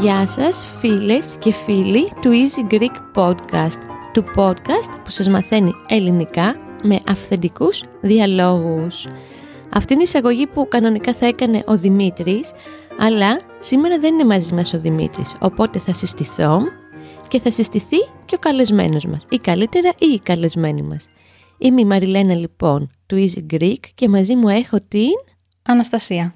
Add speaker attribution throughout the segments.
Speaker 1: Γεια σας φίλες και φίλοι του Easy Greek Podcast, του podcast που σας μαθαίνει ελληνικά με αυθεντικούς διαλόγους. Αυτή είναι η εισαγωγή που κανονικά θα έκανε ο Δημήτρης, αλλά σήμερα δεν είναι μαζί μας ο Δημήτρης, οπότε θα συστηθώ και θα συστηθεί και ο καλεσμένος μας, ή καλύτερα ή η καλεσμένη μας. Είμαι η Μαριλένα λοιπόν του Easy Greek και μαζί μου έχω την...
Speaker 2: Αναστασία.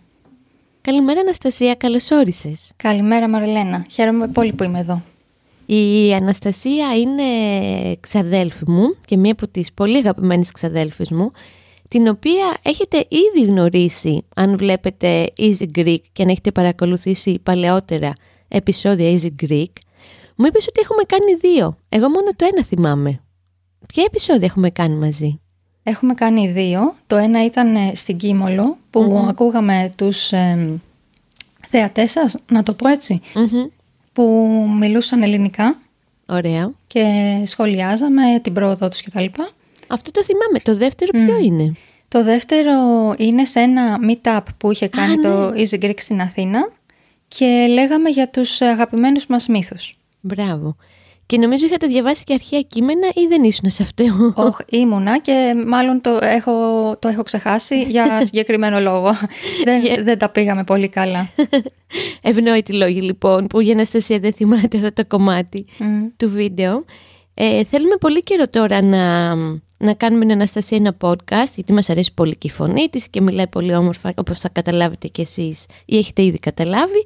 Speaker 1: Καλημέρα Αναστασία, καλώς όρισες.
Speaker 2: Καλημέρα Μαριλένα. Χαίρομαι πολύ που είμαι εδώ.
Speaker 1: Η Αναστασία είναι ξαδέλφη μου και μία από τις πολύ αγαπημένες ξαδέλφες μου, την οποία έχετε ήδη γνωρίσει αν βλέπετε Easy Greek και αν έχετε παρακολουθήσει παλαιότερα επεισόδια Easy Greek. Μου είπες ότι έχουμε κάνει δύο. Εγώ μόνο το ένα θυμάμαι. Ποια επεισόδια έχουμε κάνει μαζί;
Speaker 2: Έχουμε κάνει δύο. Το ένα ήταν ε, στην Κίμολο που ακούγαμε τους ε, θεατές σας, να το πω ετσι που μιλούσαν ελληνικά
Speaker 1: Ωραία.
Speaker 2: και σχολιάζαμε την πρόοδο τους κτλ.
Speaker 1: Αυτό το θυμάμαι. Το δεύτερο ποιο είναι;
Speaker 2: Το δεύτερο είναι σε ένα meet-up που είχε κάνει το
Speaker 1: ναι.
Speaker 2: Easy Greek στην Αθήνα και λέγαμε για τους αγαπημένους μας μύθους.
Speaker 1: Μπράβο. Και νομίζω είχατε διαβάσει και αρχαία κείμενα ή δεν ήσουν σε αυτό;
Speaker 2: Όχι, ήμουνα και μάλλον το έχω, το έχω ξεχάσει για συγκεκριμένο λόγο. δεν, δεν τα πήγαμε πολύ καλά.
Speaker 1: Ευνόητη λόγη λοιπόν που η Αναστασία δεν θυμάται αυτό το κομμάτι του βίντεο. Ε, θέλουμε πολύ καιρό τώρα να, να κάνουμε την Αναστασία ένα podcast γιατί μας αρέσει πολύ και η φωνή της και μιλάει πολύ όμορφα όπως θα καταλάβετε κι εσείς ή έχετε ήδη καταλάβει.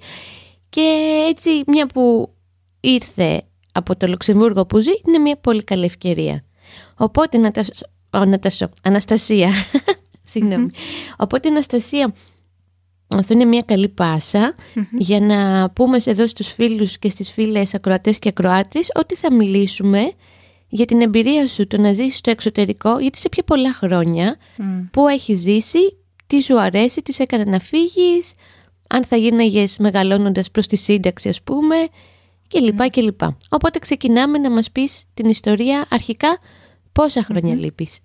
Speaker 1: Και έτσι μια που ήρθε από το Λουξεμβούργο που ζει είναι μια πολύ καλή ευκαιρία. Οπότε να τα... Ο, να τα Αναστασία. συγγνωμη Οπότε Αναστασία αυτό είναι μια καλή πάσα για να πούμε εδώ στους φίλους και στις φίλες ακροατές και ακροάτρες ότι θα μιλήσουμε για την εμπειρία σου το να ζήσεις στο εξωτερικό γιατί σε πιο πολλά χρόνια που έχει ζήσει, τι σου αρέσει, τι σε έκανε να φύγεις, αν θα γίναγες μεγαλώνοντας προς τη σύνταξη ας πούμε και λοιπά και λοιπά. Οπότε ξεκινάμε να μας πεις την ιστορία αρχικά πόσα χρόνια mm-hmm. λείπεις;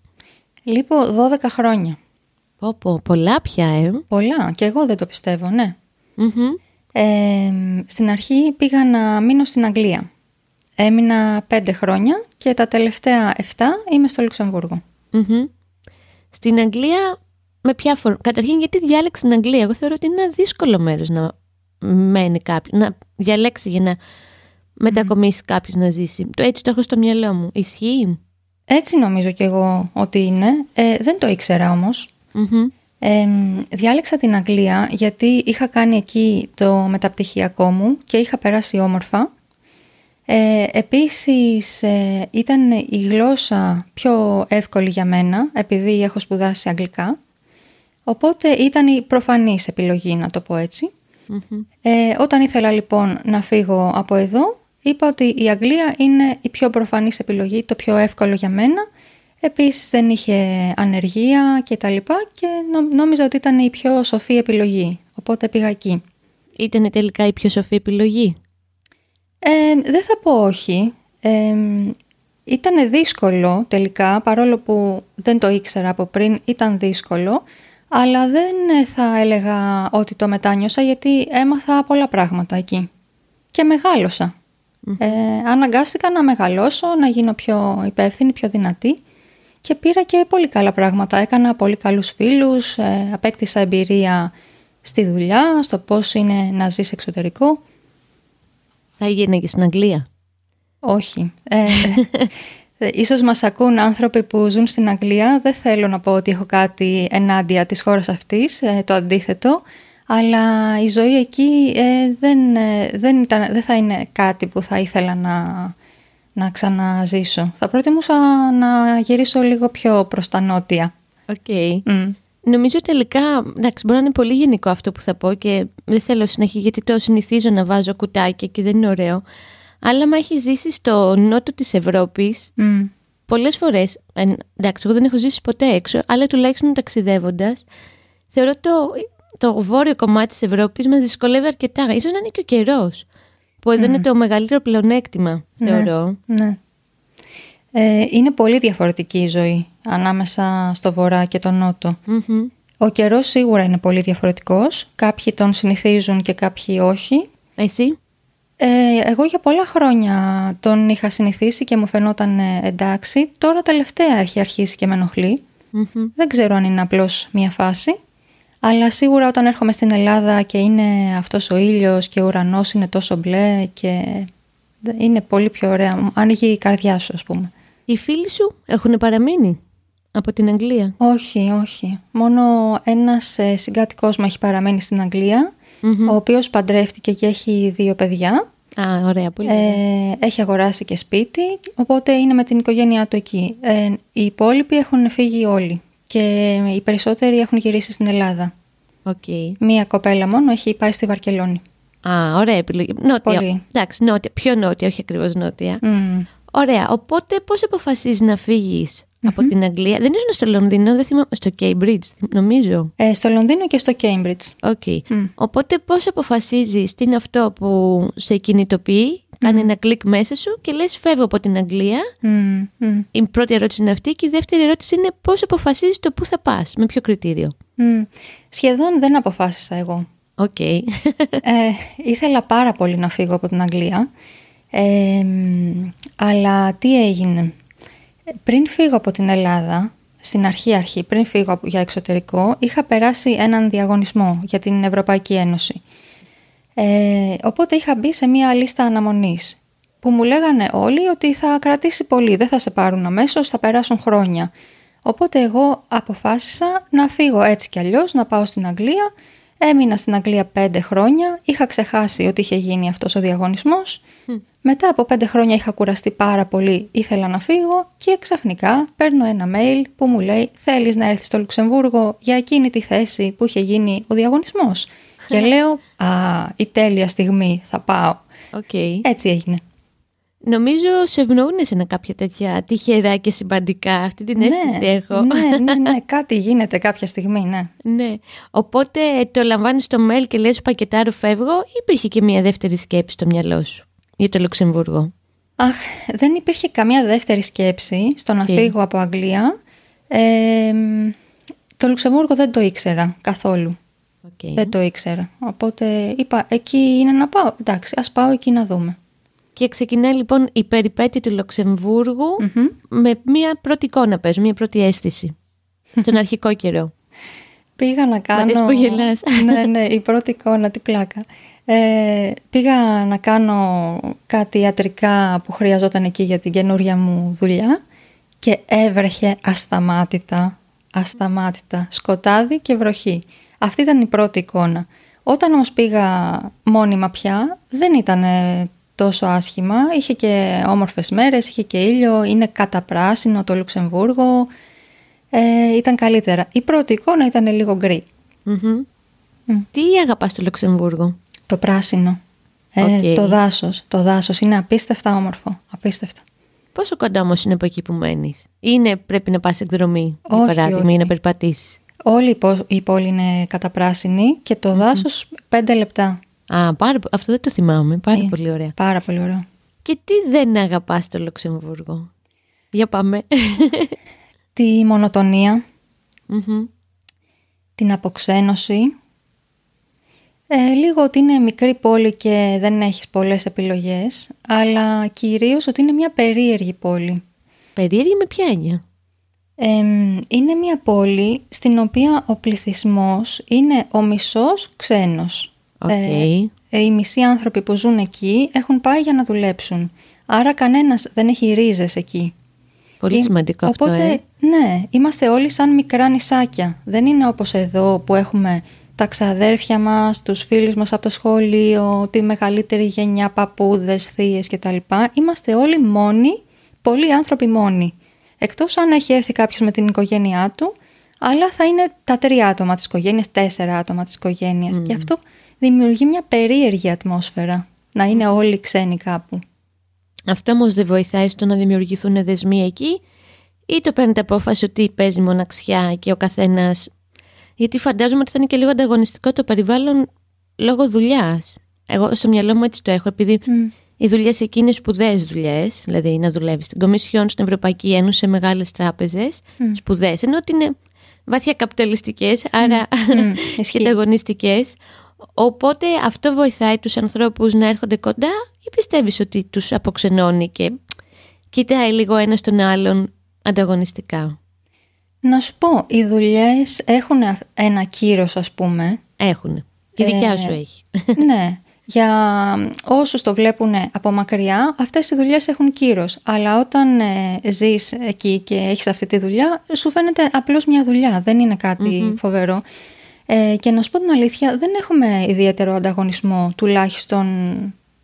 Speaker 2: Λείπω 12 χρόνια.
Speaker 1: Πω, πω, πολλά πια, ε.
Speaker 2: Πολλά, και εγώ δεν το πιστεύω, ναι. Ε, στην αρχή πήγα να μείνω στην Αγγλία. Έμεινα 5 χρόνια και τα τελευταία 7 είμαι στο λουξεμβουργο
Speaker 1: Στην Αγγλία, με ποια φορά. Καταρχήν, γιατί διάλεξε την Αγγλία; Εγώ θεωρώ ότι είναι ένα δύσκολο μέρος να μένει κάποιο, να διαλέξει για να μετακομίσει mm. κάποιος να ζήσει. Το έτσι το έχω στο μυαλό μου. Ισχύει;
Speaker 2: Έτσι νομίζω κι εγώ ότι είναι. Ε, δεν το ήξερα Ε, διάλεξα την Αγγλία γιατί είχα κάνει εκεί το μεταπτυχιακό μου και είχα περάσει όμορφα. Ε, επίσης ε, ήταν η γλώσσα πιο εύκολη για μένα επειδή έχω σπουδάσει αγγλικά. Οπότε ήταν η προφανής επιλογή να το πω ετσι Ε, όταν ήθελα λοιπόν να φύγω από εδώ είπα ότι η Αγγλία είναι η πιο προφανής επιλογή, το πιο εύκολο για μένα. Επίσης δεν είχε ανεργία και τα λοιπά και νόμιζα ότι ήταν η πιο σοφή επιλογή, οπότε πήγα εκεί.
Speaker 1: Ήταν τελικά η πιο σοφή επιλογή;
Speaker 2: Ε, δεν θα πω όχι. Ε, ήταν δύσκολο τελικά, παρόλο που δεν το ήξερα από πριν, ήταν δύσκολο, αλλά δεν θα έλεγα ότι το μετάνιωσα γιατί έμαθα πολλά πράγματα εκεί. Και μεγάλωσα. Ε, αναγκάστηκα να μεγαλώσω, να γίνω πιο υπεύθυνη, πιο δυνατή και πήρα και πολύ καλά πράγματα. Έκανα πολύ καλούς φίλους, ε, απέκτησα εμπειρία στη δουλειά, στο πώς είναι να ζεις εξωτερικό.
Speaker 1: Θα έγινε και στην Αγγλία.
Speaker 2: Όχι. Ε, ε, ίσως μας ακούν άνθρωποι που ζουν στην Αγγλία. Δεν θέλω να πω ότι έχω κάτι ενάντια της χώρας αυτής, ε, το αντίθετο αλλά η ζωή εκεί ε, δεν, ε, δεν, ήταν, δεν θα είναι κάτι που θα ήθελα να, να ξαναζήσω. Θα προτιμούσα να γυρίσω λίγο πιο προς τα νότια.
Speaker 1: OK. Okay. Νομίζω τελικά, εντάξει, μπορεί να είναι πολύ γενικό αυτό που θα πω και δεν θέλω συνέχεια γιατί το συνηθίζω να βάζω κουτάκια και δεν είναι ωραίο. Αλλά άμα έχεις ζήσει στο νότο της Ευρώπης μμ. πολλές φορές, εντάξει, εγώ δεν έχω ζήσει ποτέ έξω, αλλά τουλάχιστον ταξιδεύοντας, θεωρώ το το βόρειο κομμάτι της Ευρώπης μας δυσκολεύει αρκετά. Ίσως να είναι και ο καιρός, που εδώ είναι το μεγαλύτερο πλεονέκτημα,
Speaker 2: Ναι,
Speaker 1: θεωρώ.
Speaker 2: ναι. Ε, είναι πολύ διαφορετική η ζωή ανάμεσα στο βορρά και το νότο.
Speaker 1: Μμμ.
Speaker 2: Ο καιρός σίγουρα είναι πολύ διαφορετικός. Κάποιοι τον συνηθίζουν και κάποιοι όχι.
Speaker 1: Εσύ;
Speaker 2: Ε, εγώ για πολλά χρόνια τον είχα συνηθίσει και μου φαινόταν ε, εντάξει. Τώρα τελευταία έχει αρχίσει και με ενοχλεί.
Speaker 1: Μμμ.
Speaker 2: Δεν ξέρω αν είναι απλώς μια φάση. Αλλά σίγουρα όταν έρχομαι στην Ελλάδα και είναι αυτός ο ήλιος και ο ουρανός είναι τόσο μπλε και είναι πολύ πιο ωραία. Μου Ανοίγει η καρδιά σου ας πούμε.
Speaker 1: Οι φίλοι σου έχουν παραμείνει από την Αγγλία;
Speaker 2: Όχι, όχι. Μόνο ένας ε, συγκάτοικός μου έχει παραμένει στην Αγγλία
Speaker 1: Μμμ.
Speaker 2: ο οποίος παντρεύτηκε και έχει δύο παιδιά.
Speaker 1: Α, ωραία, πολύ ωραία.
Speaker 2: Ε, έχει αγοράσει και σπίτι, οπότε είναι με την οικογένειά του εκεί. Ε, οι υπόλοιποι έχουν φύγει όλοι και οι περισσότεροι έχουν γυρίσει στην Ελλάδα.
Speaker 1: Οκ.
Speaker 2: Μία κοπέλα μόνο έχει πάει στη Βαρκελόνη.
Speaker 1: Α, ωραία επιλογή. Νότια.
Speaker 2: Πολύ.
Speaker 1: Εντάξει, νότια. Πιο νότια, όχι ακριβώς νότια.
Speaker 2: Μμ.
Speaker 1: Ωραία. Οπότε πώς αποφασίζεις να φύγεις από την Αγγλία; Δεν ήσουν στο Λονδίνο, δεν θυμάμαι. Στο Cambridge, νομίζω.
Speaker 2: Ε, στο Λονδίνο και στο Cambridge.
Speaker 1: OK.
Speaker 2: Μμ.
Speaker 1: Οπότε πώς αποφασίζεις τι είναι αυτό που σε κινητοποιεί, κάνει ένα κλικ μέσα σου και λες φεύγω από την Αγγλία.
Speaker 2: Μμ, μμ,
Speaker 1: Η πρώτη ερώτηση είναι αυτή και η δεύτερη ερώτηση είναι πώς αποφασίζεις το πού θα πας, με ποιο κριτήριο.
Speaker 2: μμ. Σχεδόν δεν αποφάσισα εγώ.
Speaker 1: Οκ.
Speaker 2: Ε, ήθελα πάρα πολύ να φύγω από την Αγγλία. Ε, μ, αλλά τι έγινε; Πριν φύγω από την Ελλάδα, στην αρχή αρχή, πριν φύγω από- για εξωτερικό, είχα περάσει έναν διαγωνισμό για την Ευρωπαϊκή Ένωση. Ε, οπότε είχα μπει σε μία λίστα αναμονής που μου λέγανε όλοι ότι θα κρατήσει πολύ, δεν θα σε πάρουν αμέσως, θα περάσουν χρόνια. Οπότε εγώ αποφάσισα να φύγω έτσι κι αλλιώς, να πάω στην Αγγλία. Έμεινα στην Αγγλία πέντε χρόνια, είχα ξεχάσει ότι είχε γίνει αυτός ο διαγωνισμός. Μετά από πέντε χρόνια είχα κουραστεί πάρα πολύ, ήθελα να φύγω και ξαφνικά παίρνω ένα mail που μου λέει «Θέλεις να έρθεις στο Λουξεμβούργο για εκείνη τη θέση που είχε γίνει ο διαγωνισμός». και λέω «Α, η τέλεια στιγμή, θα πάω».
Speaker 1: Οκ.
Speaker 2: Έτσι έγινε.
Speaker 1: Νομίζω σε ευνοούν σε κάποια τέτοια τυχερά και συμπαντικά. Αυτή την αίσθηση έχω.
Speaker 2: ναι, ναι, ναι, κάτι γίνεται κάποια στιγμή, ναι.
Speaker 1: Ναι. Οπότε το λαμβάνεις στο mail και λες πακετάρω φεύγω ή υπήρχε και μια δεύτερη σκέψη στο μυαλό σου για το Λουξεμβούργο.
Speaker 2: Αχ, δεν υπήρχε καμία δεύτερη σκέψη στο να
Speaker 1: Τι;
Speaker 2: φύγω από Αγγλία. Ε, μ, το Λουξεμβούργο δεν το ήξερα καθόλου.
Speaker 1: Οκ.
Speaker 2: Δεν το ήξερα. Οπότε είπα, εκεί είναι να πάω. Εντάξει, ας πάω εκεί να δούμε.
Speaker 1: Και ξεκινάει λοιπόν η περιπέτεια του Λουξεμβούργου
Speaker 2: Μμμ.
Speaker 1: με μια πρώτη εικόνα παίζω, μια πρώτη αίσθηση. Τον αρχικό καιρό.
Speaker 2: Πήγα να κάνω...
Speaker 1: αρέσει που γελάς.
Speaker 2: ναι, ναι, η πρώτη εικόνα, τι πλάκα. Ε, πήγα να κάνω κάτι ιατρικά που χρειαζόταν εκεί για την καινούρια μου δουλειά και έβρεχε ασταμάτητα, ασταμάτητα, σκοτάδι και βροχή. Αυτή ήταν η πρώτη εικόνα. Όταν όμως πήγα μόνιμα πια, δεν ήταν τόσο άσχημα. Είχε και όμορφες μέρες, είχε και ήλιο, είναι καταπράσινο το Λουξεμβούργο. Ε, ήταν καλύτερα. Η πρώτη εικόνα ήταν λίγο γκρι.
Speaker 1: Μμμ.
Speaker 2: Μμ.
Speaker 1: Τι αγαπάς στο Λουξεμβούργο;
Speaker 2: Το πράσινο. Ε,
Speaker 1: Οκ.
Speaker 2: Το δάσος. Το δάσος είναι απίστευτα όμορφο. Απίστευτα.
Speaker 1: Πόσο κοντά όμως είναι από εκεί που μένεις; Είναι πρέπει να πας εκδρομή, για
Speaker 2: Όχι,
Speaker 1: παράδειγμα,
Speaker 2: όχι.
Speaker 1: ή να περπατήσεις;
Speaker 2: Όλη η, πο- η πόλη είναι καταπράσινη και το δάσος πέντε λεπτά.
Speaker 1: Α, πάρα, πο- αυτό δεν το θυμάμαι. Πάρα
Speaker 2: Ε.
Speaker 1: πολύ ωραία.
Speaker 2: Πάρα πολύ ωραίο.
Speaker 1: Και τι δεν αγαπάς στο Λουξεμβούργο; Για πάμε.
Speaker 2: Τη μονοτονία,
Speaker 1: Μμμ.
Speaker 2: την αποξένωση. Ε, λίγο ότι είναι μικρή πόλη και δεν έχεις πολλές επιλογές, αλλά κυρίως ότι είναι μια περίεργη πόλη.
Speaker 1: Περίεργη με ποια έννοια;
Speaker 2: Εμ, είναι μια πόλη στην οποία ο πληθυσμός είναι ο μισός ξένος.
Speaker 1: Οκ.
Speaker 2: Ε, οι μισοί άνθρωποι που ζουν εκεί έχουν πάει για να δουλέψουν. Άρα κανένας δεν έχει ρίζες εκεί.
Speaker 1: Πολύ
Speaker 2: Ε,
Speaker 1: σημαντικό
Speaker 2: Οπότε,
Speaker 1: αυτό, ε.
Speaker 2: ναι, είμαστε όλοι σαν μικρά νησάκια. Δεν είναι όπως εδώ που έχουμε τα ξαδέρφια μας, τους φίλους μας από το σχολείο, τη μεγαλύτερη γενιά παππούδες, θείες κτλ. Είμαστε όλοι μόνοι, πολλοί άνθρωποι μόνοι. Εκτός αν έχει έρθει κάποιος με την οικογένειά του, αλλά θα είναι τα τρία άτομα της οικογένειας, τέσσερα άτομα της οικογένειας. Και αυτό δημιουργεί μια περίεργη ατμόσφαιρα. Να είναι όλοι ξένοι κάπου.
Speaker 1: Αυτό όμως δεν βοηθάει στο να δημιουργηθούν δεσμοί εκεί ή το παίρνετε απόφαση ότι παίζει μοναξιά και ο καθένας Γιατί φαντάζομαι ότι θα είναι και λίγο ανταγωνιστικό το περιβάλλον λόγω δουλειάς. Εγώ στο μυαλό μου έτσι το έχω, επειδή οι δουλειές εκεί είναι σπουδαίες δουλειές, δηλαδή να δουλεύεις στην Κομισιόν, στην Ευρωπαϊκή Ένωση, σε μεγάλες τράπεζες, mm. σπουδαίες, ενώ ότι είναι βαθιά καπιταλιστικές, άρα mm. και ανταγωνιστικέ. Οπότε αυτό βοηθάει τους ανθρώπους να έρχονται κοντά ή πιστεύεις ότι τους αποξενώνει και κοιτάει λίγο ένα τον άλλον ανταγωνιστικά;
Speaker 2: Να σου πω, οι δουλειές έχουν ένα κύρος ας πούμε.
Speaker 1: Έχουν. Και δικιά ε, σου έχει.
Speaker 2: Ναι. Για όσους το βλέπουν από μακριά, αυτές οι δουλειές έχουν κύρος. Αλλά όταν ε, ζεις εκεί και έχεις αυτή τη δουλειά, σου φαίνεται απλώς μια δουλειά. Δεν είναι φοβερό. Ε, και να σου πω την αλήθεια, δεν έχουμε ιδιαίτερο ανταγωνισμό, τουλάχιστον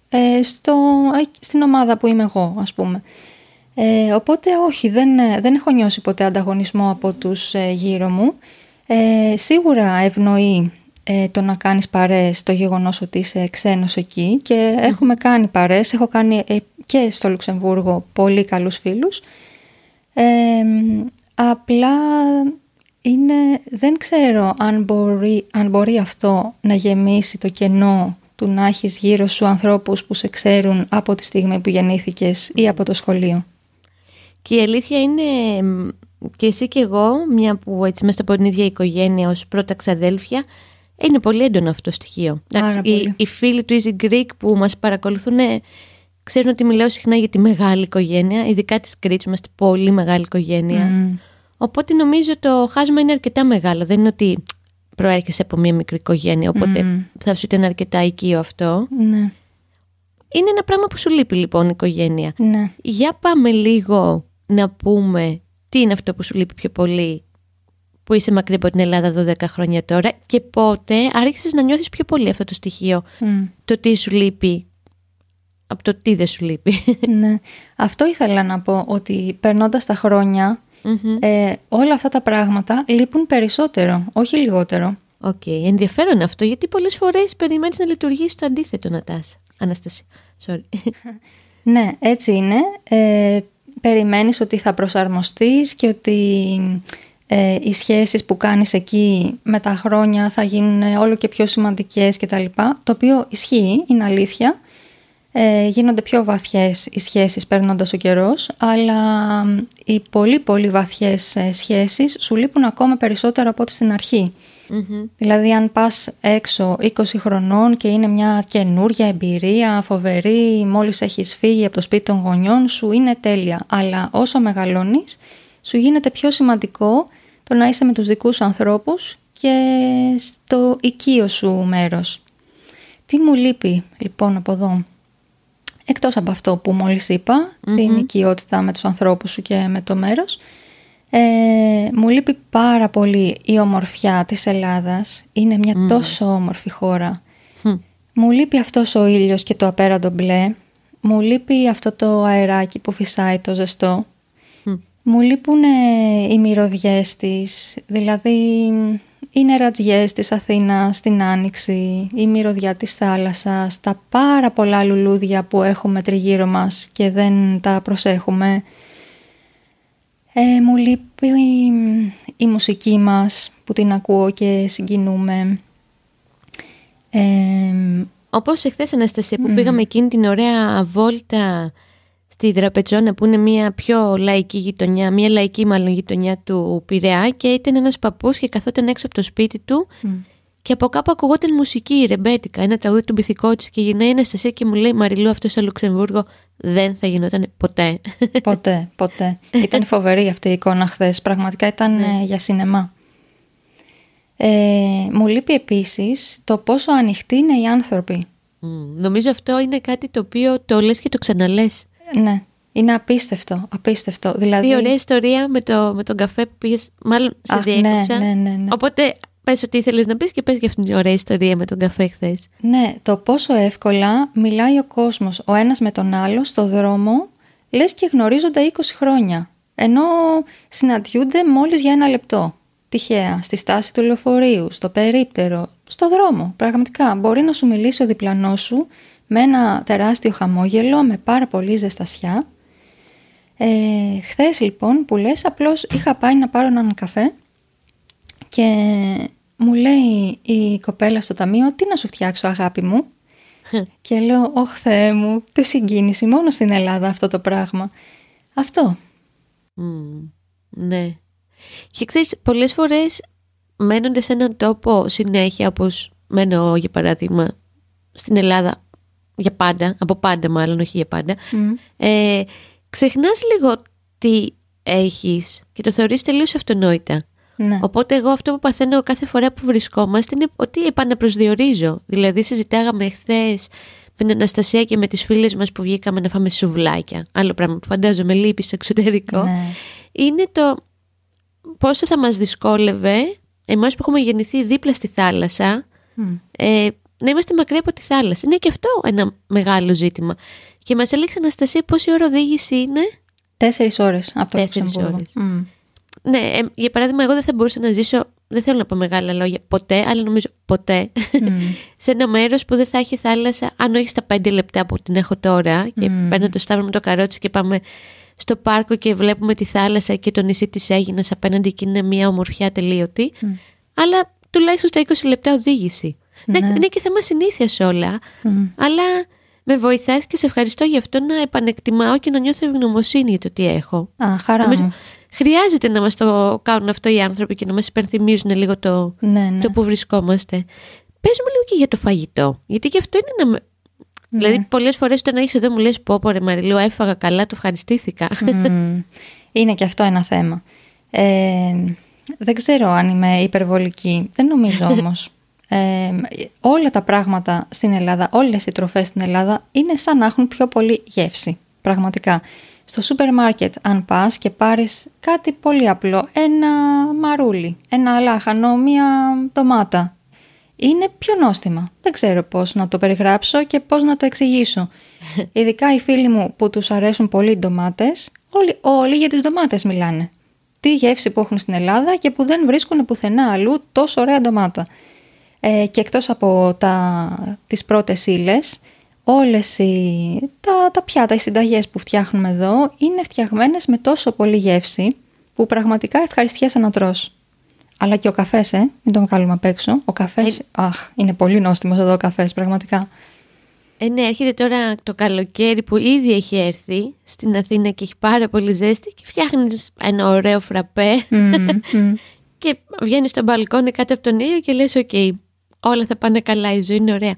Speaker 2: ε, στο, ε, στην ομάδα που είμαι εγώ, ας πούμε. Ε, οπότε όχι, δεν, δεν έχω νιώσει ποτέ ανταγωνισμό από τους ε, γύρω μου. Ε, σίγουρα ευνοεί το να κάνεις παρέες το γεγονός ότι είσαι ξένος εκεί και έχουμε κάνει παρέες, έχω κάνει και στο Λουξεμβούργο πολύ καλούς φίλους. απλά είναι, δεν ξέρω αν μπορεί, αν μπορεί αυτό να γεμίσει το κενό του να έχεις γύρω σου ανθρώπους που σε ξέρουν από τη στιγμή που γεννήθηκες ή από το σχολείο.
Speaker 1: Και η αλήθεια είναι και εσύ και εγώ, μια που έτσι είμαστε από την ίδια οικογένεια ως πρώτα ξαδέλφια, είναι πολύ έντονο αυτό το στοιχείο. Εντάξει, οι, οι, φίλοι του Easy Greek που μας παρακολουθούν ξέρουν ότι μιλάω συχνά για τη μεγάλη οικογένεια, ειδικά της Κρήτσου, είμαστε πολύ μεγάλη οικογένεια. Οπότε νομίζω το χάσμα είναι αρκετά μεγάλο. Δεν είναι ότι προέρχεσαι από μια μικρή οικογένεια, οπότε θα σου ήταν αρκετά οικείο αυτό.
Speaker 2: Ναι.
Speaker 1: Είναι ένα πράγμα που σου λείπει λοιπόν η οικογένεια.
Speaker 2: Ναι.
Speaker 1: Για πάμε λίγο να πούμε τι είναι αυτό που σου λείπει πιο πολύ που είσαι μακριά από την Ελλάδα 12 χρόνια τώρα και πότε άρχισες να νιώθεις πιο πολύ αυτό το στοιχείο. Το τι σου λείπει από το τι δεν σου λείπει.
Speaker 2: Ναι. Αυτό ήθελα να πω ότι περνώντας τα χρόνια ε, όλα αυτά τα πράγματα λείπουν περισσότερο, όχι λιγότερο.
Speaker 1: OK, okay. ενδιαφέρον αυτό, γιατί πολλές φορές περιμένεις να λειτουργήσει το αντίθετο, Νατάσα. Αναστασία, sorry.
Speaker 2: ναι, έτσι είναι. Ε, περιμένεις ότι θα προσαρμοστείς και ότι ε, οι σχέσεις που κάνεις εκεί με τα χρόνια θα γίνουν όλο και πιο σημαντικές κτλ. Το οποίο ισχύει, είναι αλήθεια ε, γίνονται πιο βαθιές οι σχέσεις παίρνοντας ο καιρός, αλλά οι πολύ πολύ βαθιές ε, σχέσεις σου λείπουν ακόμα περισσότερο από ό,τι στην αρχη Δηλαδή αν πας έξω 20 χρονών και είναι μια καινούρια εμπειρία, φοβερή, μόλις έχεις φύγει από το σπίτι των γονιών σου, είναι τέλεια. Αλλά όσο μεγαλώνεις, σου γίνεται πιο σημαντικό το να είσαι με τους δικούς ανθρώπους και στο οικείο σου μέρος. Τι μου λείπει λοιπόν από εδώ; Εκτός από αυτό που μόλις την οικειότητα με τους ανθρώπους σου και με το μέρος, ε, μου λείπει πάρα πολύ η ομορφιά της Ελλάδας. Είναι μια τόσο όμορφη χώρα. Μου λείπει αυτός ο ήλιος και το απέραντο μπλε. Μου λείπει αυτό το αεράκι που φυσάει το ζεστό. Μου λείπουν οι μυρωδιές της, δηλαδή οι νερατζιές της Αθήνας στην Άνοιξη, η μυρωδιά της θάλασσας, τα πάρα πολλά λουλούδια που έχουμε τριγύρω μας και δεν τα προσέχουμε. Ε, μου λείπει η, μουσική μας που την ακούω και συγκινούμε.
Speaker 1: Ε, Όπως εχθές Αναστασία που πήγαμε εκείνη την ωραία βόλτα στη Δραπετσόνα που είναι μια πιο λαϊκή γειτονιά, μια λαϊκή μάλλον γειτονιά του Πειραιά και ήταν ένας παππούς και καθόταν έξω από το σπίτι του και από κάπου ακουγόταν μουσική, ρεμπέτικα, ένα τραγούδι του Μπιθικότσι και γυρνάει η Αναστασία και μου λέει Μαριλού αυτός στο Λουξεμβούργο δεν θα γινόταν ποτέ.
Speaker 2: Ποτέ, ποτέ. ήταν φοβερή αυτή η εικόνα χθες. Πραγματικά ήταν ναι. ε, για σινεμά. Ε, μου λείπει επίσης το πόσο ανοιχτοί είναι οι άνθρωποι.
Speaker 1: νομίζω αυτό είναι κάτι το οποίο το λες και το ξαναλές.
Speaker 2: Ναι. Είναι απίστευτο, απίστευτο. Δηλαδή...
Speaker 1: Τι ωραία ιστορία με, το, με τον καφέ που πήγες, μάλλον σε Αχ,
Speaker 2: διέκοψα. Ναι, ναι, ναι, ναι.
Speaker 1: Οπότε πες ότι ήθελες να πεις και πες για αυτήν την ωραία ιστορία με τον καφέ χθες.
Speaker 2: Ναι, το πόσο εύκολα μιλάει ο κόσμος ο ένας με τον άλλο στο δρόμο, λες και γνωρίζονται 20 χρόνια. Ενώ συναντιούνται μόλις για ένα λεπτό. Τυχαία, στη στάση του λεωφορείου, στο περίπτερο, στο δρόμο. Πραγματικά μπορεί να σου μιλήσει ο διπλανός σου με ένα τεράστιο χαμόγελο, με πάρα πολύ ζεστασιά. Ε, χθες λοιπόν που λες, απλώς είχα πάει να πάρω έναν καφέ και μου λέει η κοπέλα στο ταμείο, τι να σου φτιάξω αγάπη μου; και λέω, όχ Θεέ μου, τι συγκίνηση, μόνο στην Ελλάδα αυτό το πράγμα. Αυτό.
Speaker 1: ναι. Και ξέρεις, πολλές φορές μένονται σε έναν τόπο συνέχεια, όπως μένω για παράδειγμα στην Ελλάδα για πάντα, από πάντα μάλλον, όχι για πάντα, ε, ξεχνάς λίγο τι έχεις και το θεωρείς τελείως αυτονόητα. Ναι. Οπότε εγώ αυτό που παθαίνω κάθε φορά που βρισκόμαστε είναι ότι επαναπροσδιορίζω. Δηλαδή συζητάγαμε χθες με την Αναστασία και με τις φίλες μας που βγήκαμε να φάμε σουβλάκια. Άλλο πράγμα που φαντάζομαι λείπει στο εξωτερικό. Ναι. Είναι το πόσο θα μας δυσκόλευε εμάς που έχουμε γεννηθεί δίπλα στη θάλασσα ε, να είμαστε μακριά από τη θάλασσα. Είναι και αυτό ένα μεγάλο ζήτημα. Και μας έλεγε Αναστασία πόση ώρα οδήγηση είναι;
Speaker 2: Τέσσερις ώρες από το
Speaker 1: Τέσσερις ώρες. Ναι, ε, για παράδειγμα, εγώ δεν θα μπορούσα να ζήσω, δεν θέλω να πω μεγάλα λόγια, ποτέ, αλλά νομίζω ποτέ, σε ένα μέρος που δεν θα έχει θάλασσα, αν όχι στα πέντε λεπτά που την έχω τώρα. Και mm. παίρνω το σταύρο με το καρότσι και πάμε στο πάρκο και βλέπουμε τη θάλασσα και το νησί της Έγινας απέναντι και είναι μια ομορφιά τελείωτη. Αλλά τουλάχιστον στα 20 λεπτά οδήγηση. Ναι. Είναι και θέμα συνήθειας όλα. Αλλά με βοηθάς και σε ευχαριστώ γι' αυτό να επανεκτιμάω και να νιώθω ευγνωμοσύνη για το τι έχω.
Speaker 2: Α, χαρά μου.
Speaker 1: Χρειάζεται να μας το κάνουν αυτό οι άνθρωποι και να μας υπενθυμίζουν λίγο το, ναι, ναι. το που βρισκόμαστε. Πες μου λίγο και για το φαγητό. Γιατί και αυτό είναι ένα... Ναι. Δηλαδή πολλές φορές όταν έχεις εδώ μου λες πω πω ρε Μαριλού έφαγα καλά, το ευχαριστήθηκα.
Speaker 2: Είναι και αυτό ένα θέμα. Ε, δεν ξέρω αν είμαι υπερβολική. Δεν νομίζω όμως. Ε, όλα τα πράγματα στην Ελλάδα, όλες οι τροφές στην Ελλάδα είναι σαν να έχουν πιο πολύ γεύση. Πραγματικά. Στο σούπερ μάρκετ αν πας και πάρεις κάτι πολύ απλό, ένα μαρούλι, ένα λάχανο, μία ντομάτα, είναι πιο νόστιμα. Δεν ξέρω πώς να το περιγράψω και πώς να το εξηγήσω. Ειδικά οι φίλοι μου που τους αρέσουν πολύ οι ντομάτες, όλοι, όλοι για τις ντομάτες μιλάνε. Τι γεύση που έχουν στην Ελλάδα και που δεν βρίσκουν πουθενά αλλού τόσο ωραία ντομάτα. Ε, και εκτός από τα, τις πρώτες ύλες, όλες οι, τα, τα πιάτα, οι συνταγές που φτιάχνουμε εδώ είναι φτιαγμένες με τόσο πολύ γεύση που πραγματικά ευχαριστιέσαι να τρως. Αλλά και ο καφές, ε, μην τον βγάλουμε απ' έξω. Ο καφές, ε... αχ, είναι πολύ νόστιμος εδώ ο καφές, πραγματικά.
Speaker 1: Ε, ναι, έρχεται τώρα το καλοκαίρι που ήδη έχει έρθει στην Αθήνα και έχει πάρα πολύ ζέστη και φτιάχνεις ένα ωραίο φραπέ και βγαίνεις στο μπαλκόνι κάτω από τον ήλιο και λες «ΟΚ, όλα θα πάνε καλά, η ζωή είναι ωραία».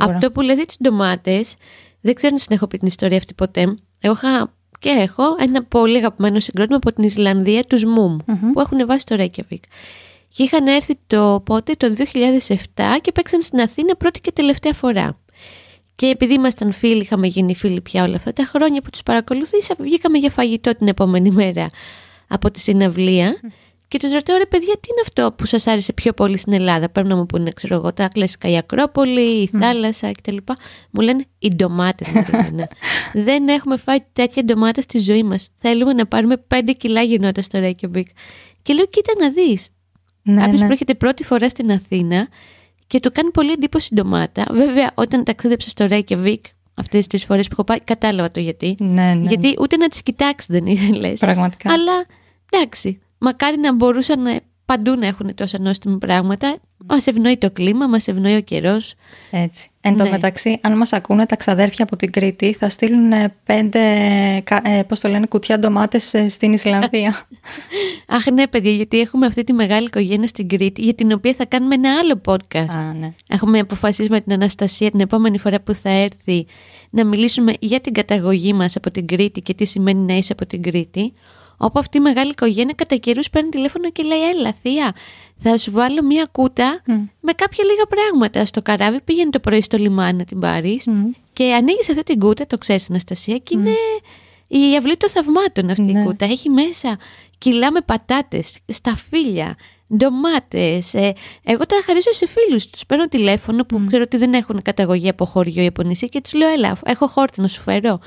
Speaker 1: Αυτό που λες για τις ντομάτες, δεν ξέρω αν την έχω πει την ιστορία αυτή ποτέ. Εγώ είχα και έχω ένα πολύ αγαπημένο συγκρότημα από την Ισλανδία, τους Μουμ, που έχουν βάσει το Reykjavik. Και είχαν έρθει το πότε, το 2007 και παίξαν στην Αθήνα πρώτη και τελευταία φορά. Και επειδή ήμασταν φίλοι, είχαμε γίνει φίλοι πια όλα αυτά τα χρόνια που τους παρακολουθήσα, βγήκαμε για φαγητό την επόμενη μέρα από τη συναυλία. Και τους ρωτάω, ρε παιδιά, τι είναι αυτό που σας άρεσε πιο πολύ στην Ελλάδα; Πρέπει να μου πούνε, ξέρω εγώ, τα κλασικά η Ακρόπολη, η θάλασσα κτλ. Μου λένε οι ντομάτες. Δεν έχουμε φάει τέτοια ντομάτα στη ζωή μας. Θέλουμε να πάρουμε 5 κιλά γινότα στο Reykjavik. Και λέω, κοίτα να δεις. Ναι, Κάποιος ναι. που έρχεται πρώτη φορά στην Αθήνα και του κάνει πολύ εντύπωση η ντομάτα. Βέβαια, όταν ταξίδεψα στο Reykjavik, αυτές τις τρεις φορές που έχω πάει, κατάλαβα το γιατί.
Speaker 2: Ναι, ναι.
Speaker 1: Γιατί ούτε να τις κοιτάξεις δεν ήθελε.
Speaker 2: Πραγματικά.
Speaker 1: Αλλά εντάξει, μακάρι να μπορούσαν παντού να έχουν τόσα νόστιμα πράγματα. Μας ευνοεί το κλίμα, μας ευνοεί ο καιρός.
Speaker 2: Έτσι. Εν τω ναι. μεταξύ, αν μας ακούνε τα ξαδέρφια από την Κρήτη, θα στείλουν πέντε, ε, πώς το λένε, κουτιά ντομάτες ε, στην Ισλανδία.
Speaker 1: Αχ, ναι, παιδιά, γιατί έχουμε αυτή τη μεγάλη οικογένεια στην Κρήτη, για την οποία θα κάνουμε ένα άλλο podcast.
Speaker 2: Α, ναι.
Speaker 1: Έχουμε αποφασίσει με την Αναστασία την επόμενη φορά που θα έρθει να μιλήσουμε για την καταγωγή μας από την Κρήτη και τι σημαίνει να είσαι από την Κρήτη. Όπου αυτή η μεγάλη οικογένεια κατά καιρούς παίρνει τηλέφωνο και λέει: Έλα, θεία, θα σου βάλω μία κούτα με κάποια λίγα πράγματα. Στο καράβι πήγαινε το πρωί στο λιμάνι να την πάρεις και ανοίγεις αυτή την κούτα, το ξέρεις, Αναστασία, και είναι η αυλή των θαυμάτων αυτή η ναι. κούτα. Έχει μέσα κιλά με πατάτες, σταφύλια, ντομάτες. Ε, εγώ τα χαρίζω σε φίλους. Τους παίρνω τηλέφωνο που ξέρω ότι δεν έχουν καταγωγή από χωριό ή από νησί και τους λέω: Έλα, έχω χόρτη να σου φέρω.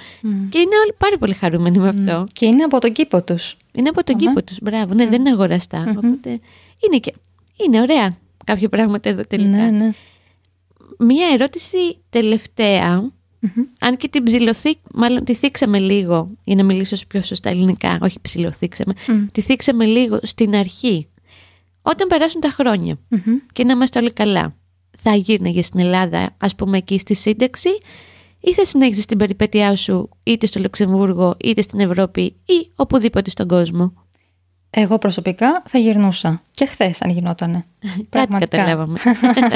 Speaker 1: Και είναι όλοι πάρα πολύ χαρούμενοι με αυτό.
Speaker 2: Και είναι από τον κήπο τους.
Speaker 1: Είναι από τον κήπο τους, μπράβο. Ναι, δεν είναι αγοραστά. Οπότε είναι, και... είναι ωραία κάποια πράγματα εδώ τελικά.
Speaker 2: Ναι, ναι.
Speaker 1: Μία ερώτηση τελευταία. Αν και την ψηλοθή, μάλλον τη θίξαμε λίγο, για να μιλήσω πιο σωστά ελληνικά, όχι ψηλοθήξαμε, τη θίξαμε λίγο στην αρχή. Όταν περάσουν τα χρονια και να είμαστε όλοι καλά, θα γύρναγε στην Ελλάδα, ας πούμε εκεί στη σύνταξη ή θα συνέχιζες την περιπέτειά σου είτε στο Λουξεμβούργο είτε στην Ευρώπη ή οπουδήποτε στον κόσμο;
Speaker 2: Εγώ προσωπικά θα γυρνούσα. Και χθες, αν γινότανε.
Speaker 1: Κάτι καταλάβαμε.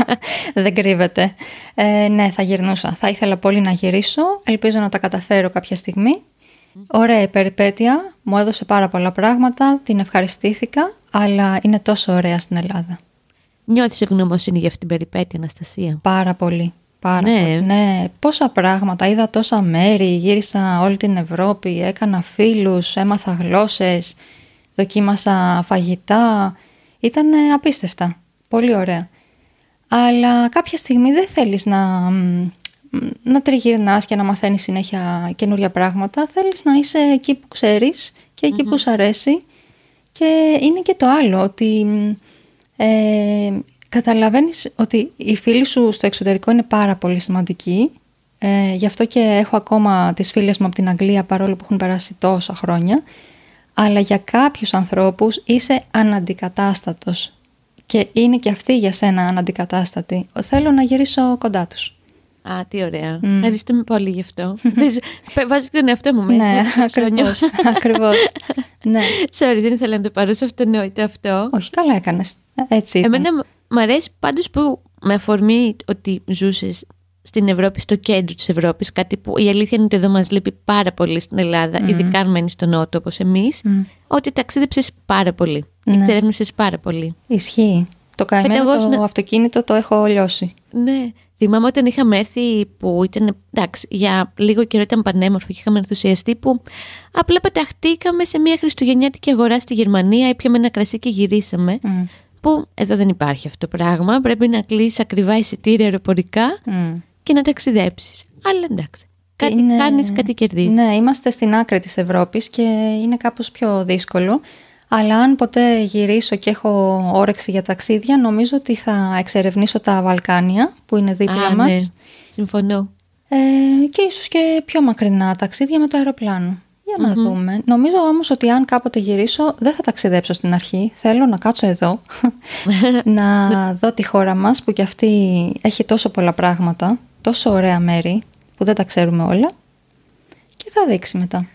Speaker 2: Δεν κρύβεται. Ε, ναι, θα γυρνούσα. Θα ήθελα πολύ να γυρίσω. Ελπίζω να τα καταφέρω κάποια στιγμή. Ωραία η περιπέτεια. Μου έδωσε πάρα πολλά πράγματα. Την ευχαριστήθηκα. Αλλά είναι τόσο ωραία στην Ελλάδα.
Speaker 1: Νιώθεις ευγνωμοσύνη για αυτή την περιπέτεια, Αναστασία;
Speaker 2: Πάρα πολύ. Πάρα ναι. πολύ. Ναι, πόσα πράγματα. Είδα τόσα μέρη, γύρισα όλη την Ευρώπη, έκανα φίλους, έμαθα γλώσσες δοκίμασα φαγητά, ήταν απίστευτα, πολύ ωραία. Αλλά κάποια στιγμή δεν θέλεις να, να τριγυρνάς και να μαθαίνεις συνέχεια καινούρια πράγματα, θέλεις να είσαι εκεί που ξέρεις και εκει που σου αρέσει. Και είναι και το άλλο ότι ε, καταλαβαίνεις ότι οι φίλοι σου στο εξωτερικό είναι πάρα πολύ σημαντικοί ε, γι' αυτό και έχω ακόμα τις φίλες μου από την Αγγλία παρόλο που έχουν περάσει τόσα χρόνια αλλά για κάποιους ανθρώπους είσαι αναντικατάστατος και είναι και αυτοί για σένα αναντικατάστατοι. Θέλω να γυρίσω κοντά τους.
Speaker 1: Α, τι ωραία. Mm. Ευχαριστούμε πολύ γι' αυτό. Βάζω τον εαυτό μου μέσα.
Speaker 2: Ναι, ακριβώς. ακριβώς. ναι.
Speaker 1: Sorry, δεν ήθελα να το πάρω σε αυτονόητο αυτό.
Speaker 2: Όχι, καλά έκανες. Έτσι.
Speaker 1: Εμένα μου αρέσει πάντως που με αφορμή ότι ζούσες στην Ευρώπη, στο κέντρο της Ευρώπης, κάτι που η αλήθεια είναι ότι εδώ μας λείπει πάρα πολύ στην Ελλάδα, mm. ειδικά αν μένεις στο Νότο όπως εμείς, mm. ότι ταξίδεψες πάρα πολύ, mm. εξερεύνησες πάρα πολύ.
Speaker 2: Ισχύει. Το καημένο το αυτοκίνητο το έχω λιώσει.
Speaker 1: Ναι. Θυμάμαι όταν είχαμε έρθει που ήταν, εντάξει, για λίγο καιρό ήταν πανέμορφο και είχαμε ενθουσιαστεί που απλά πεταχτήκαμε σε μια χριστουγεννιάτικη αγορά στη Γερμανία, ήπιαμε ένα κρασί και γυρίσαμε. Που εδώ δεν υπάρχει αυτό το πράγμα. Πρέπει να κλείσεις ακριβά εισιτήρια αεροπορικά και να ταξιδέψεις. Αλλά εντάξει. Κάτι είναι... κάνεις, κάτι κερδίζεις.
Speaker 2: Ναι, είμαστε στην άκρη της Ευρώπης και είναι κάπως πιο δύσκολο. Αλλά αν ποτέ γυρίσω και έχω όρεξη για ταξίδια, νομίζω ότι θα εξερευνήσω τα Βαλκάνια που είναι δίπλα Α, μας. Ναι.
Speaker 1: Συμφωνώ.
Speaker 2: Ε, και ίσως και πιο μακρινά ταξίδια με το αεροπλάνο. Για να δούμε. Νομίζω όμως ότι αν κάποτε γυρίσω δεν θα ταξιδέψω στην αρχή. Θέλω να κάτσω εδώ, να δω τη χώρα μας που κι αυτή έχει τόσο πολλά πράγματα τόσο ωραία μέρη που δεν τα ξέρουμε όλα και θα δείξει μετά.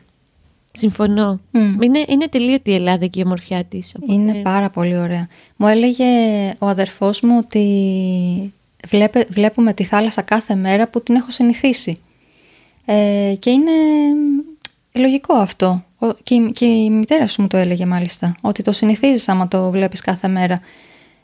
Speaker 1: Συμφωνώ. Είναι, είναι τελείωτη η Ελλάδα και η ομορφιά της.
Speaker 2: Είναι πάρα πολύ ωραία. Μου έλεγε ο αδερφός μου ότι βλέπε, βλέπουμε τη θάλασσα κάθε μέρα που την έχω συνηθίσει. Ε, και είναι λογικό αυτό. Και, και η μητέρα σου μου το έλεγε μάλιστα. Ότι το συνηθίζεις άμα το βλέπεις κάθε μέρα.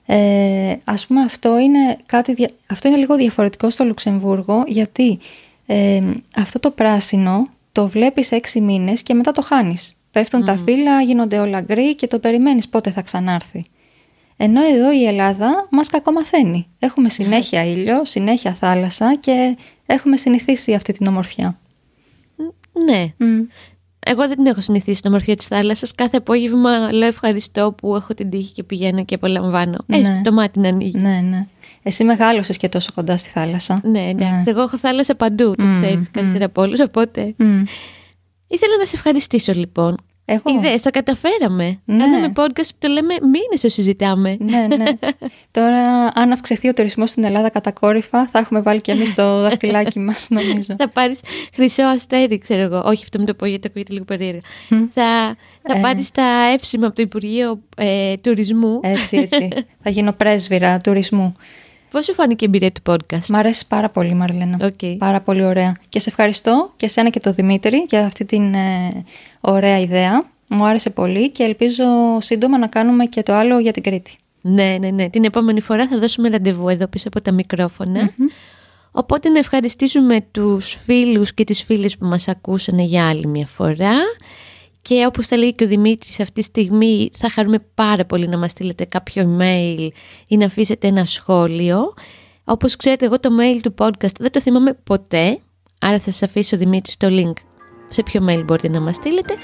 Speaker 2: Ε, ας πούμε αυτό είναι, κάτι, αυτό είναι λίγο διαφορετικό στο Λουξεμβούργο γιατί ε, αυτό το πράσινο το βλέπεις έξι μήνες και μετά το χάνεις. Πέφτουν τα φύλλα, γίνονται όλα γκρι και το περιμένεις πότε θα ξανάρθει. Ενώ εδώ η Ελλάδα μας κακομαθαίνει. Έχουμε συνέχεια ήλιο, συνέχεια θάλασσα και έχουμε συνηθίσει αυτή την ομορφιά.
Speaker 1: Ναι. Εγώ δεν την έχω συνηθίσει στην ομορφιά της θάλασσας. Κάθε απόγευμα λέω ευχαριστώ που έχω την τύχη και πηγαίνω και απολαμβάνω. Ναι. Έστω το μάτι να ανοίγει.
Speaker 2: Ναι, ναι. Εσύ μεγάλωσες και τόσο κοντά στη θάλασσα.
Speaker 1: Ναι, εντάξει. Ναι. Εγώ έχω θάλασσα παντού, το mm, ξέρεις καλύτερα από όλους. Οπότε. Ήθελα να σε ευχαριστήσω λοιπόν
Speaker 2: εγώ.
Speaker 1: Ιδέες, τα καταφέραμε. Ναι. Κάναμε podcast που το λέμε μήνε το συζητάμε.
Speaker 2: Ναι, ναι. Τώρα, αν αυξηθεί ο τουρισμός στην Ελλάδα κατακόρυφα, θα έχουμε βάλει και εμείς το δαχτυλάκι μας, νομίζω.
Speaker 1: θα πάρεις χρυσό αστέρι, ξέρω εγώ. Όχι, αυτό με το πω γιατί το ακούγεται λίγο περίεργα. θα θα ε. πάρεις τα εύσημα από το Υπουργείο ε, Τουρισμού.
Speaker 2: Έτσι, έτσι. θα γίνω πρέσβυρα τουρισμού.
Speaker 1: Πώς σου φάνηκε η εμπειρία του podcast;
Speaker 2: Μ' αρέσει πάρα πολύ, Μαρλένα.
Speaker 1: Okay.
Speaker 2: Πάρα πολύ ωραία. Και σε ευχαριστώ και εσένα και το Δημήτρη για αυτή την ε, ωραία ιδέα. Μου άρεσε πολύ και ελπίζω σύντομα να κάνουμε και το άλλο για την Κρήτη.
Speaker 1: Ναι, ναι, ναι. Την επόμενη φορά θα δώσουμε ραντεβού εδώ πίσω από τα μικροφωνα Οπότε να ευχαριστήσουμε τους φίλους και τις φίλες που μας ακούσανε για άλλη μια φορά. Και όπως τα λέει και ο Δημήτρης αυτή τη στιγμή θα χαρούμε πάρα πολύ να μας στείλετε κάποιο email ή να αφήσετε ένα σχόλιο. Όπως ξέρετε εγώ το mail του podcast δεν το θυμάμαι ποτέ, άρα θα σας αφήσω ο Δημήτρης το link σε ποιο mail μπορείτε να μας στείλετε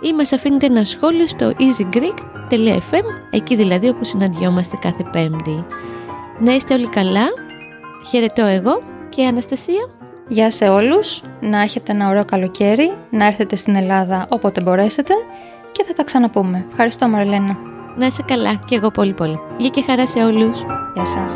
Speaker 1: ή μας αφήνετε ένα σχόλιο στο easygreek.fm, εκεί δηλαδή όπου συναντιόμαστε κάθε πέμπτη. Να είστε όλοι καλά, χαιρετώ εγώ και η Αναστασία.
Speaker 2: Γεια σε όλους, να έχετε ένα ωραίο καλοκαίρι, να έρθετε στην Ελλάδα όποτε μπορέσετε και θα τα ξαναπούμε. Ευχαριστώ Μαριλένα.
Speaker 1: Να είσαι καλά και εγώ πολύ πολύ. Γεια και χαρά σε όλους.
Speaker 2: Γεια σας.